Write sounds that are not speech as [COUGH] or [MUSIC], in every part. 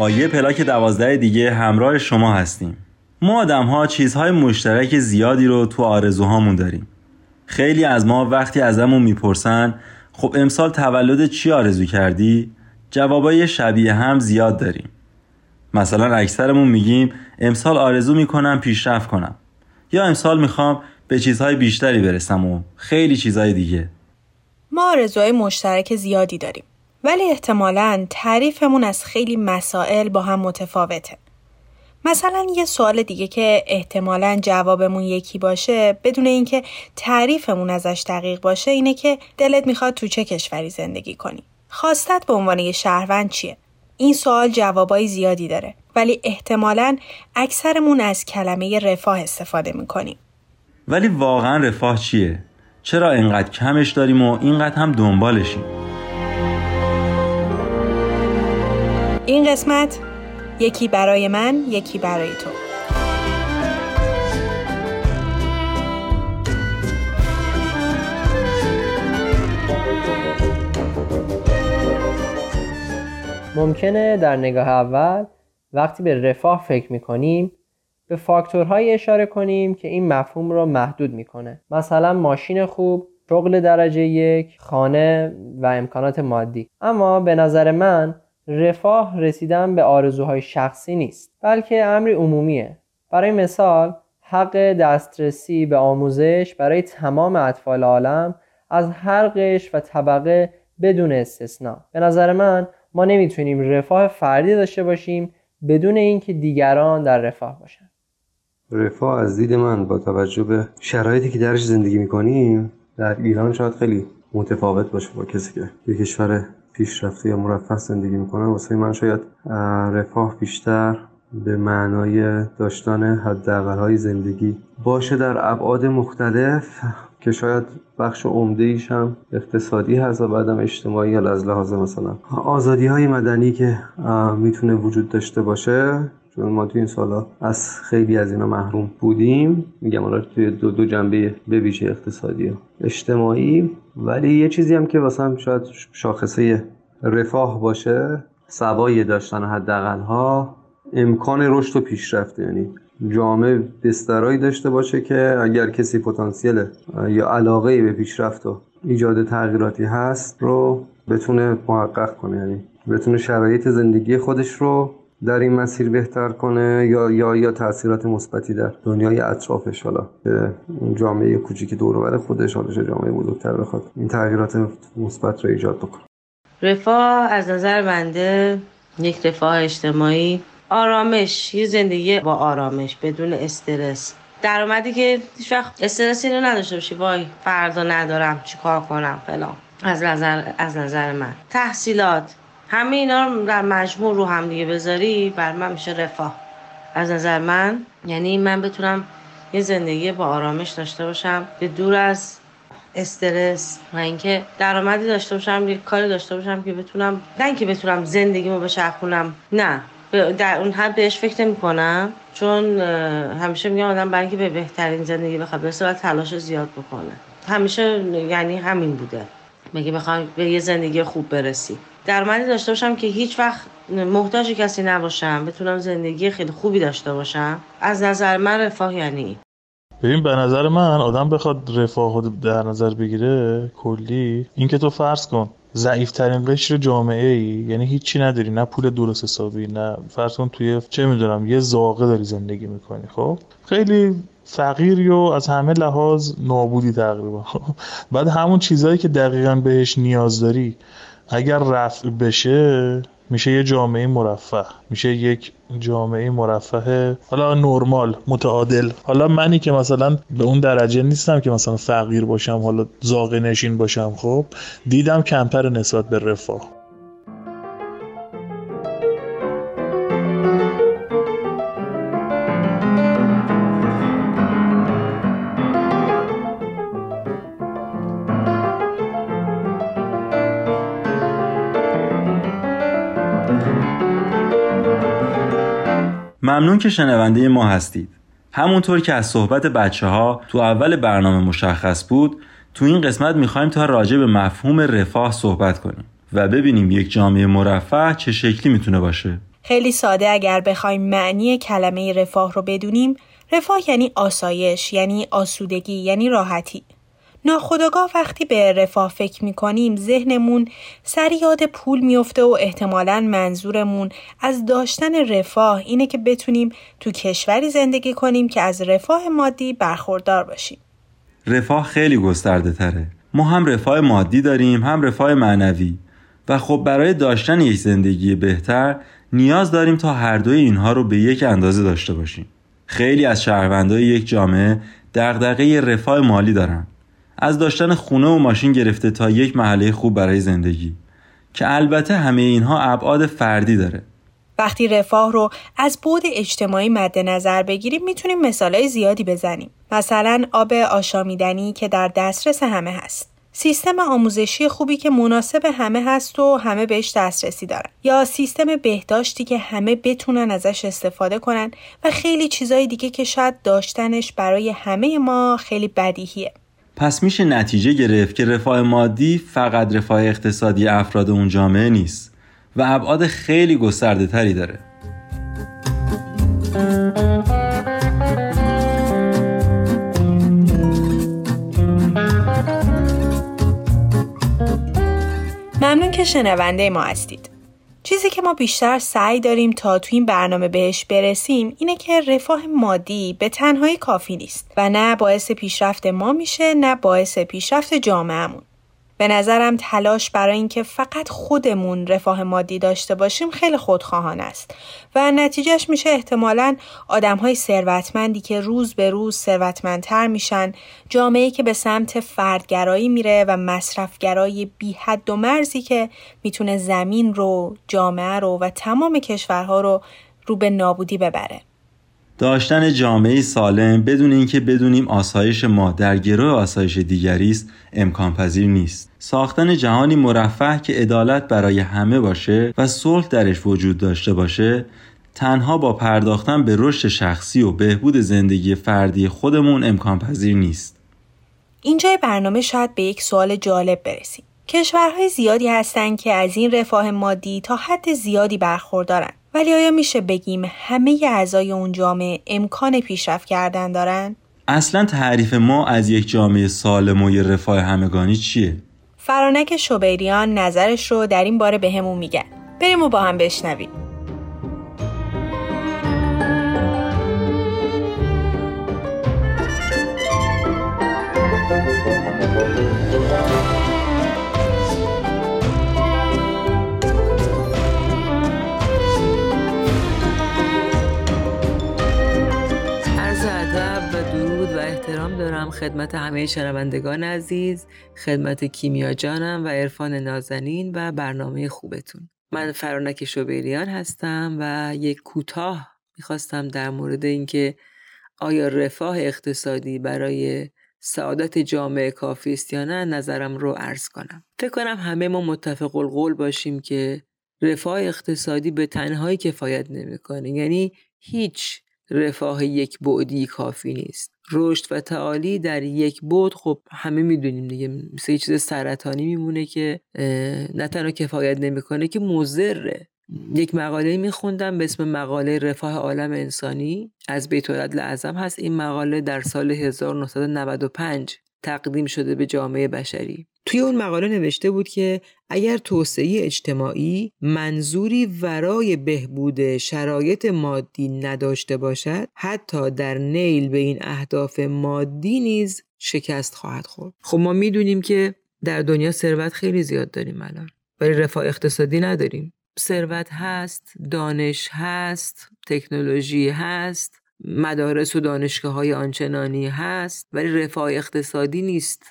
با یه پلاک دوازده دیگه همراه شما هستیم. ما آدم ها چیزهای مشترک زیادی رو تو آرزوهامون داریم. خیلی از ما وقتی ازمون می‌پرسن خب امسال تولد چی آرزو کردی؟ جوابای شبیه هم زیاد داریم. مثلا اکثرمون میگیم امسال آرزو می‌کنم پیشرفت کنم. یا امسال می‌خوام به چیزهای بیشتری برسم و خیلی چیزهای دیگه. ما آرزوهای مشترک زیادی داریم. ولی احتمالا تعریفمون از خیلی مسائل با هم متفاوته مثلا یه سوال دیگه که احتمالا جوابمون یکی باشه بدون اینکه تعریفمون ازش دقیق باشه اینه که دلت می‌خواد تو چه کشوری زندگی کنی خواستت به عنوان یه شهروند چیه این سوال جوابای زیادی داره ولی احتمالا اکثرمون از کلمه رفاه استفاده می‌کنیم ولی واقعا رفاه چیه؟ چرا اینقدر کمش داریم و اینقدر هم دنبالشیم؟ این قسمت یکی برای من یکی برای تو. ممکنه در نگاه اول وقتی به رفاه فکر می‌کنیم به فاکتورهایی اشاره کنیم که این مفهوم را محدود می‌کنه. مثلا ماشین خوب شغل درجه یک خانه و امکانات مادی. اما به نظر من رفاه رسیدن به آرزوهای شخصی نیست بلکه امری عمومیه. برای مثال حق دسترسی به آموزش برای تمام اطفال عالم از هر قش و طبقه بدون استثنا. به نظر من ما نمی‌تونیم رفاه فردی داشته باشیم بدون اینکه دیگران در رفاه باشن. رفاه از دید من با توجه به شرایطی که درش زندگی می‌کنیم در ایران شاید خیلی متفاوت باشه با کسی که یه کشور پیشرفته یا مرفه زندگی می‌کنه واسه من شاید رفاه بیشتر به معنای داشتن حداقل زندگی باشه در ابعاد مختلف که شاید بخش عمده ایش هم اقتصادی هست و بعدم اجتماعی از لحاظ مثلا آزادی های مدنی که می‌تونه وجود داشته باشه. چون ما توی این سالا از خیلی از اینا محروم بودیم. میگم حالا توی دو, دو جنبه به ویژه اقتصادی اجتماعی. ولی یه چیزی هم که واسه شاید شاخصه رفاه باشه سوای داشتن حداقل ها امکان رشد و پیشرفت. یعنی جامعه بسترایی داشته باشه که اگر کسی پتانسیل یا علاقه به پیشرفت و ایجاد تغییراتی هست رو بتونه محقق کنه. یعنی بتونه شرایط زندگی خودش رو در این مسیر بهتر کنه یا یا یا تاثیرات مثبتی در دنیای اطرافش حالا که جامعه کوچیکی دور خودش حالش جامعه بزرگتر بخواد این تغییرات مثبت رو ایجاد بکنه. رفاه از نظر بنده یک رفاه اجتماعی. آرامش یه زندگی با آرامش بدون استرس. درآمدی که هیچ وقت استرسی رو نداشته باشی. وای فردا ندارم چیکار کنم فلان. از نظر از نظر من. تحصیلات. همه اینا رو در مجموع رو هم دیگه بذاری بر من میشه رفاه. از نظر من یعنی من بتونم یه زندگی با آرامش داشته باشم به دور از استرس و اینکه درآمدی داشته باشم یه کاری داشته باشم که بتونم نه اینکه بتونم زندگیمو بچرخونم نه. در اون حد بهش فکر نمی کنم چون همیشه میگم آدم برای اینکه به بهترین زندگی بخواد برسه باید تلاش زیاد بکنه. همیشه یعنی همین بوده. میگه بخوام به یه زندگی خوب برسی. درآمدی داشته باشم که هیچ وقت محتاج کسی نباشم بتونم زندگی خیلی خوبی داشته باشم. از نظر من رفاه یعنی ببین به نظر من آدم بخواد رفاه در نظر بگیره کلی اینکه تو فرض کن ضعیفترین قشر جامعه ای یعنی هیچی نداری نه پول درست حسابی نه فرض کن توی چه می‌دونم یه زاغه داری زندگی می‌کنی خب؟ خیلی فقیری و از همه لحاظ نابودی تقریبا. [LAUGHS] بعد همون چیزهایی که دقیقا بهش نیاز داری اگر رفع بشه میشه یه جامعه مرفه. میشه یک جامعه مرفه حالا نرمال متعادل. حالا منی که مثلا به اون درجه نیستم که مثلا فقیر باشم حالا زاغه نشین باشم خب دیدم کمتر نسبت به رفاه. ممنون که شنونده ما هستید. همونطور که از صحبت بچه ها تو اول برنامه مشخص بود تو این قسمت می‌خوایم تا راجع به مفهوم رفاه صحبت کنیم و ببینیم یک جامعه مرفه چه شکلی می‌تونه باشه. خیلی ساده اگر بخوایم معنی کلمه رفاه رو بدونیم. رفاه یعنی آسایش یعنی آسودگی یعنی راحتی. ناخداگاه وقتی به رفاه فکر می‌کنیم ذهنمون سری یاد پول میفته و احتمالا منظورمون از داشتن رفاه اینه که بتونیم تو کشوری زندگی کنیم که از رفاه مادی برخوردار باشیم. رفاه خیلی گسترده تره. ما هم رفاه مادی داریم هم رفاه معنوی و خب برای داشتن یک زندگی بهتر نیاز داریم تا هر دوی اینها رو به یک اندازه داشته باشیم. خیلی از شهروندای یک جامعه دغدغه رفاه مالی دارن از داشتن خونه و ماشین گرفته تا یک محله خوب برای زندگی. که البته همه اینها ابعاد فردی داره. وقتی رفاه رو از بود اجتماعی مد نظر بگیریم می‌تونیم مثالهای زیادی بزنیم. مثلا آب آشامیدنی که در دسترس همه هست. سیستم آموزشی خوبی که مناسب همه هست و همه بهش دسترسی دارن. یا سیستم بهداشتی که همه بتونن ازش استفاده کنن و خیلی چیزای دیگه که شاید داشتنش برای همه ما خیلی بدیهیه. پس میشه نتیجه گرفت که رفاه مادی فقط رفاه اقتصادی افراد اون جامعه نیست و ابعاد خیلی گسترده تری داره. ممنون که شنونده ما هستید. چیزی که ما بیشتر سعی داریم تا تو این برنامه بهش برسیم اینه که رفاه مادی به تنهایی کافی نیست و نه باعث پیشرفت ما میشه نه باعث پیشرفت جامعهمون. به نظرم تلاش برای اینکه فقط خودمون رفاه مادی داشته باشیم خیلی خودخواهان است. و نتیجهش میشه احتمالا آدم های ثروتمندی که روز به روز ثروتمندتر میشن جامعه که به سمت فردگرایی میره و مصرفگرایی بی حد و مرزی که می‌تونه زمین رو جامعه رو و تمام کشورها رو رو به نابودی ببره. داشتن جامعه سالم بدون اینکه بدونیم آسایش ما در گروه آسایش دیگری است امکان پذیر نیست. ساختن جهانی مرفه که عدالت برای همه باشه و صلح درش وجود داشته باشه تنها با پرداختن به رشد شخصی و بهبود زندگی فردی خودمون امکان پذیر نیست. اینجای برنامه شاید به یک سوال جالب برسیم. کشورهای زیادی هستند که از این رفاه مادی تا حد زیادی برخوردارن. ولی آیا میشه بگیم همه اعضای اون جامعه امکان پیشرفت کردن دارن؟ اصلا تعریف ما از یک جامعه سالم و یه رفاه همگانی چیه؟ فرانک شوبیریان نظرش رو در این باره به همون میگن. بریم و با هم بشنویم. خدمت همه شنوندگان عزیز خدمت کیمیا جانم و عرفان نازنین و برنامه خوبتون. من فرانک شوبیریان هستم و یک کوتاه می‌خواستم در مورد اینکه آیا رفاه اقتصادی برای سعادت جامعه کافی است یا نه نظرم رو عرض کنم. فکر کنم همه ما متفق القول باشیم که رفاه اقتصادی به تنهایی کفایت نمی‌کنه. یعنی هیچ رفاه یک بعدی کافی نیست. رشد و تعالی در یک بود خب همه می‌دونیم دیگه. مثل چیز سرطانی میمونه که نه تنها کفایت نمی‌کنه که مضره. یک مقاله میخوندم به اسم مقاله رفاه عالم انسانی. از بیت اعظم هست. این مقاله در سال 1995 تقدیم شده به جامعه بشری. توی اون مقاله نوشته بود که اگر توسعه اجتماعی منظوری ورای بهبود شرایط مادی نداشته باشد حتی در نیل به این اهداف مادی نیز شکست خواهد خورد. خب ما می‌دونیم که در دنیا ثروت خیلی زیاد داریم الان ولی رفاه اقتصادی نداریم. ثروت هست دانش هست تکنولوژی هست مدارس و دانشگاه های آنچنانی هست ولی رفاه اقتصادی نیست.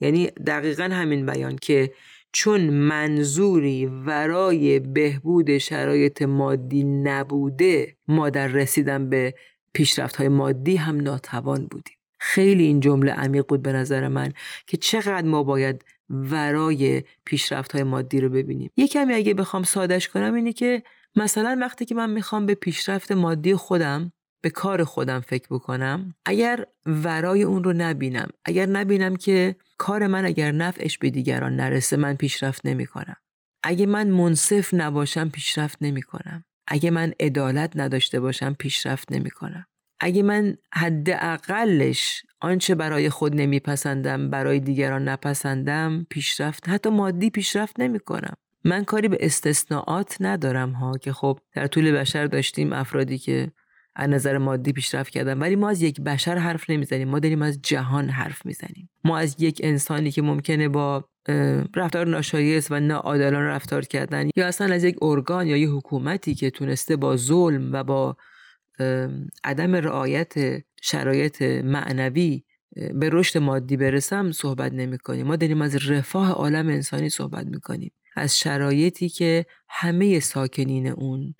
یعنی دقیقا همین بیان که چون منظوری ورای بهبود شرایط مادی نبوده ما در رسیدن به پیشرفت های مادی هم ناتوان بودیم. خیلی این جمله عمیق بود به نظر من که چقدر ما باید ورای پیشرفت های مادی رو ببینیم. یه کمی اگه بخوام سادش کنم اینه که مثلا وقتی که من می‌خوام به پیشرفت مادی خودم به کار خودم فکر بکنم اگر ورای اون رو نبینم اگر نبینم که کار من اگر نفعش به دیگران نرسه من پیشرفت نمی کنم اگه من منصف نباشم پیشرفت نمی کنم اگه من عدالت نداشته باشم پیشرفت نمی کنم اگه من حداقلش آنچه برای خود نمیپسندم برای دیگران نپسندم پیشرفت حتی مادی پیشرفت نمی کنم من کاری به استثناءات ندارم ها که خب در طول بشر داشتیم افرادی که از نظر مادی پیشرفت کردن ولی ما از یک بشر حرف نمی‌زنیم ما داریم از جهان حرف می‌زنیم ما از یک انسانی که ممکنه با رفتار ناشایست و ناعادلانه رفتار کردن یا اصلا از یک ارگان یا یه حکومتی که تونسته با ظلم و با عدم رعایت شرایط معنوی به رشد مادی برسم صحبت نمی کنیم. ما داریم از رفاه عالم انسانی صحبت می کنیم. از شرایطی که همه ساکنین اون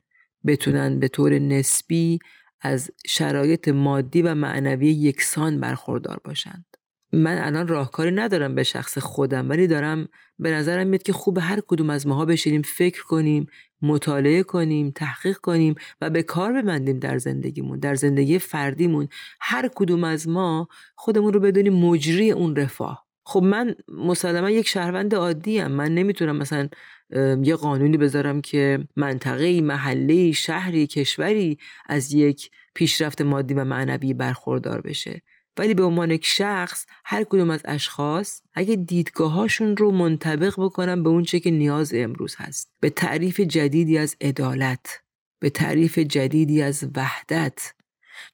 بتونن به طور نسبی از شرایط مادی و معنوی یکسان برخوردار باشند. من الان راهکاری ندارم به شخص خودم ولی دارم به نظرم میاد که خوب هر کدوم از ماها بشینیم فکر کنیم مطالعه کنیم تحقیق کنیم و به کار ببندیم در زندگیمون در زندگی فردیمون هر کدوم از ما خودمون رو بدونیم مجری اون رفاه خب من مسلما یک شهروند عادی ام من نمی‌تونم مثلا یه قانونی بذارم که منطقه محله شهری کشوری از یک پیشرفت مادی و معنوی برخوردار بشه. ولی به عنوان یک شخص هر کدوم از اشخاص اگه دیدگاهاشون رو منطبق بکنن به اونچه که نیاز امروز هست. به تعریف جدیدی از عدالت به تعریف جدیدی از وحدت.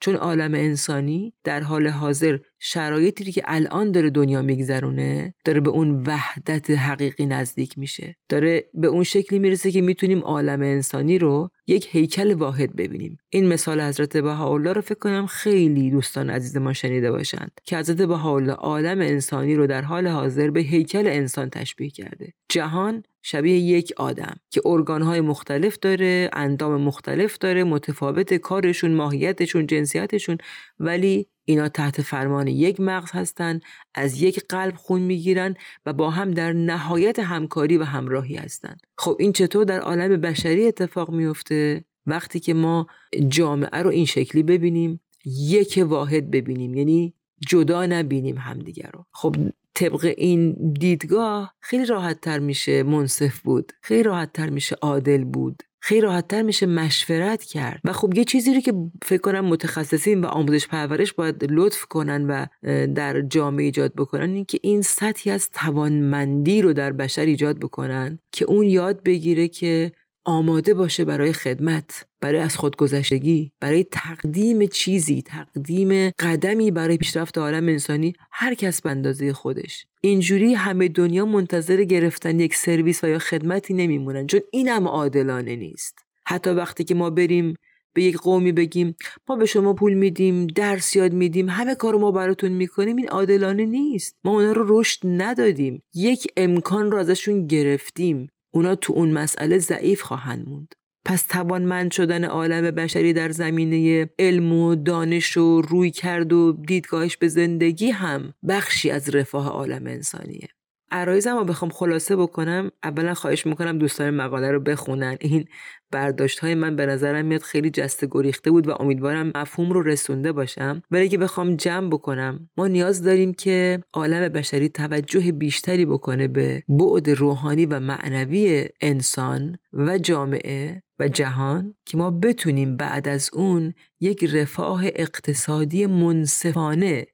چون عالم انسانی در حال حاضر شرایطی که الان داره دنیا میگذرونه داره به اون وحدت حقیقی نزدیک میشه. داره به اون شکلی می‌رسه که می‌تونیم عالم انسانی رو یک هیکل واحد ببینیم. این مثال حضرت بهاءالله رو فکر کنم خیلی دوستان عزیز ما شنیده باشند که حضرت بهاءالله عالم انسانی رو در حال حاضر به هیکل انسان تشبیه کرده. جهان شبیه یک آدم که ارگانهای مختلف داره اندام مختلف داره متفاوت کارشون ماهیتشون جنسیتشون ولی اینا تحت فرمان یک مغز هستند از یک قلب خون می‌گیرن و با هم در نهایت همکاری و همراهی هستند خب این چطور در عالم بشری اتفاق میفته وقتی که ما جامعه رو این شکلی ببینیم یک واحد ببینیم یعنی جدا نبینیم همدیگر رو. خب طبق این دیدگاه خیلی راحت تر میشه منصف بود خیلی راحت تر میشه عادل بود. خیلی راحتتر میشه مشورت کرد. و خب یه چیزی رو که فکر کنم متخصصین و آموزش پرورش باید لطف کنن و در جامعه ایجاد بکنن این که این سطحی از توانمندی رو در بشر ایجاد بکنن که اون یاد بگیره که آماده باشه برای خدمت برای از خودگذشتگی برای تقدیم چیزی تقدیم قدمی برای پیشرفت عالم انسانی هر کس به خودش. اینجوری همه دنیا منتظر گرفتن یک سرویس و یا خدمتی نمیمونن چون اینم عادلانه نیست. حتی وقتی که ما بریم به یک قومی بگیم ما به شما پول میدیم درس یاد میدیم همه کار ما براتون می‌کنیم این عادلانه نیست. ما اونا رو رشد ندادیم. یک امکان رو ازشون گرفتیم. اونا تو اون مسئله ضعیف خواهند موند. پس توانمند شدن عالم بشری در زمینه علم و دانش و روی کرد و دیدگاهش به زندگی هم بخشی از رفاه عالم انسانیه. عرایزم رو بخوام خلاصه بکنم اولا خواهش می‌کنم دوستان مقاله رو بخونن. این برداشت های من به نظرم میاد خیلی جسته گریخته بود و امیدوارم مفهوم رو رسونده باشم. ولی که بخوام جمع بکنم ما نیاز داریم که عالم بشری توجه بیشتری بکنه به بعد روحانی و معنوی انسان و جامعه و جهان که ما بتونیم بعد از اون یک رفاه اقتصادی منصفانه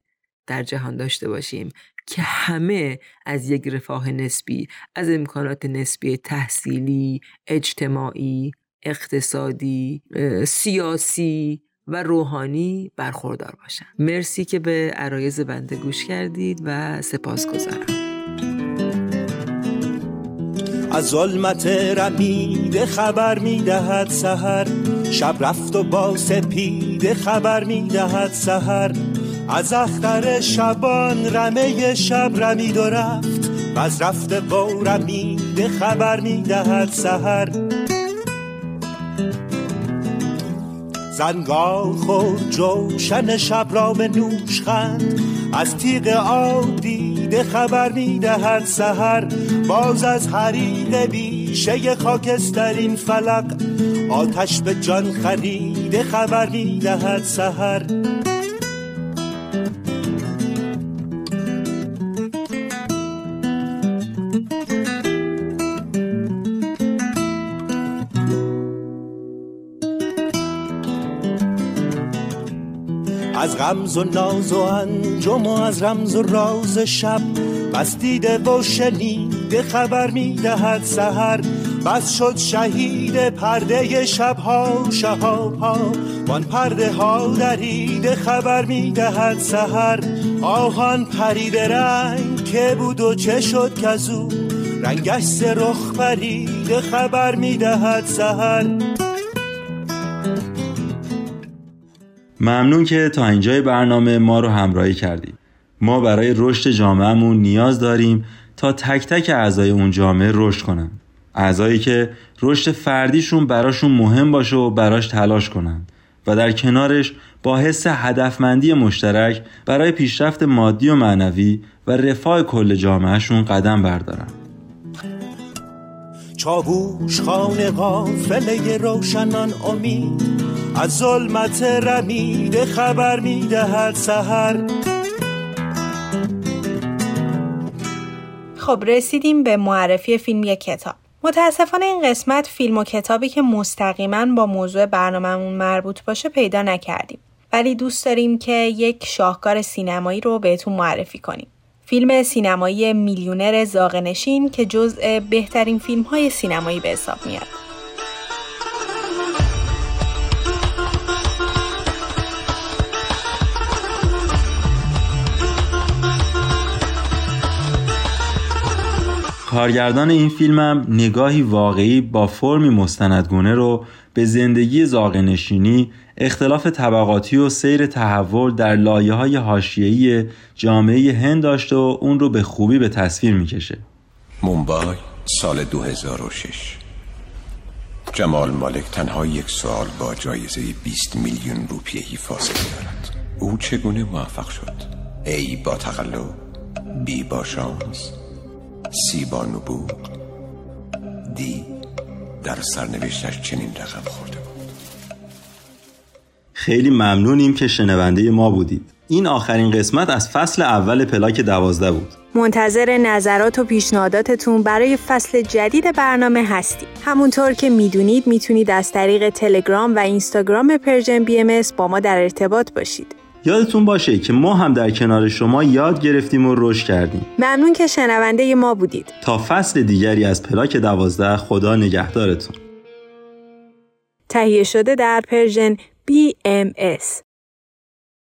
در جهان داشته باشیم. که همه از یک رفاه نسبی از امکانات نسبی تحصیلی اجتماعی اقتصادی سیاسی و روحانی برخوردار باشن. مرسی که به عرایز بنده گوش کردید و سپاس گذارم. از ظلمت رمیده خبر می‌دهد سهر شب رفت و با سپیده خبر می‌دهد سهر از اختر شبان رمه شب رمید و رفت و از رفت و رمیده خبر می‌دهد سهر زنگار خود جوشن شب را نوش خند از تیغ آب خبر می‌دهد سهر باز از حریق بیشه خاکسترین فلق آتش به جان خریده خبر می‌دهد سهر غمز و ناز و انجم و از رمز و راز شب بس دیده و شنیده خبر می‌دهد سهر بس شد شهید پرده شبها شهاب ها وان پرده ها دریده خبر می‌دهد سهر آهان پرید رنگ که بود و چه شد کزو رنگش سرخ پریده خبر می‌دهد سهر ممنون که تا اینجای برنامه ما رو همراهی کردید. ما برای رشد جامعهمون نیاز داریم تا تک تک اعضای اون جامعه رشد کنن. اعضایی که رشد فردیشون براشون مهم باشه و براش تلاش کنن و در کنارش با حس هدفمندی مشترک برای پیشرفت مادی و معنوی و رفاه کل جامعهشون قدم بردارن. چاووش خانه غافله روشنان امید. از ظلمت رمیده خبر می‌دهد سهر خب رسیدیم به معرفی فیلم یک کتاب. متاسفانه این قسمت فیلم و کتابی که مستقیما با موضوع برنامهمون مربوط باشه پیدا نکردیم. ولی دوست داریم که یک شاهکار سینمایی رو بهتون معرفی کنیم. فیلم سینمایی میلیونر زاغنشین که جزء بهترین فیلم های سینمایی به حساب میاد. کارگردان این فیلمم نگاهی واقعی با فرمی مستندگونه رو به زندگی زاغنشینی، اختلاف طبقاتی و سیر تحول در لایه های هاشیهی جامعه هند داشته و اون رو به خوبی به تصویر می‌کشه. مومبای سال 2006 جمال مالک تنها یک سال با جایزه 20 میلیون روپیهی فاصله دارد او چگونه موفق شد؟ A با تقلب B با شانس C با نبوغ D در سرنوشتش چنین رقم خورده بود خیلی ممنونیم که شنونده ما بودید این آخرین قسمت از فصل اول پلاک دوازده بود منتظر نظرات و پیشنهاداتتون برای فصل جدید برنامه هستیم. همونطور که می‌دونید می‌تونید از طریق تلگرام و اینستاگرام Persian BM با ما در ارتباط باشید. یادتون باشه که ما هم در کنار شما یاد گرفتیم و رشد کردیم. ممنون که شنونده ما بودید. تا فصل دیگری از پلاک دوازده خدا نگهدارتون. تهیه شده در پرژن BMS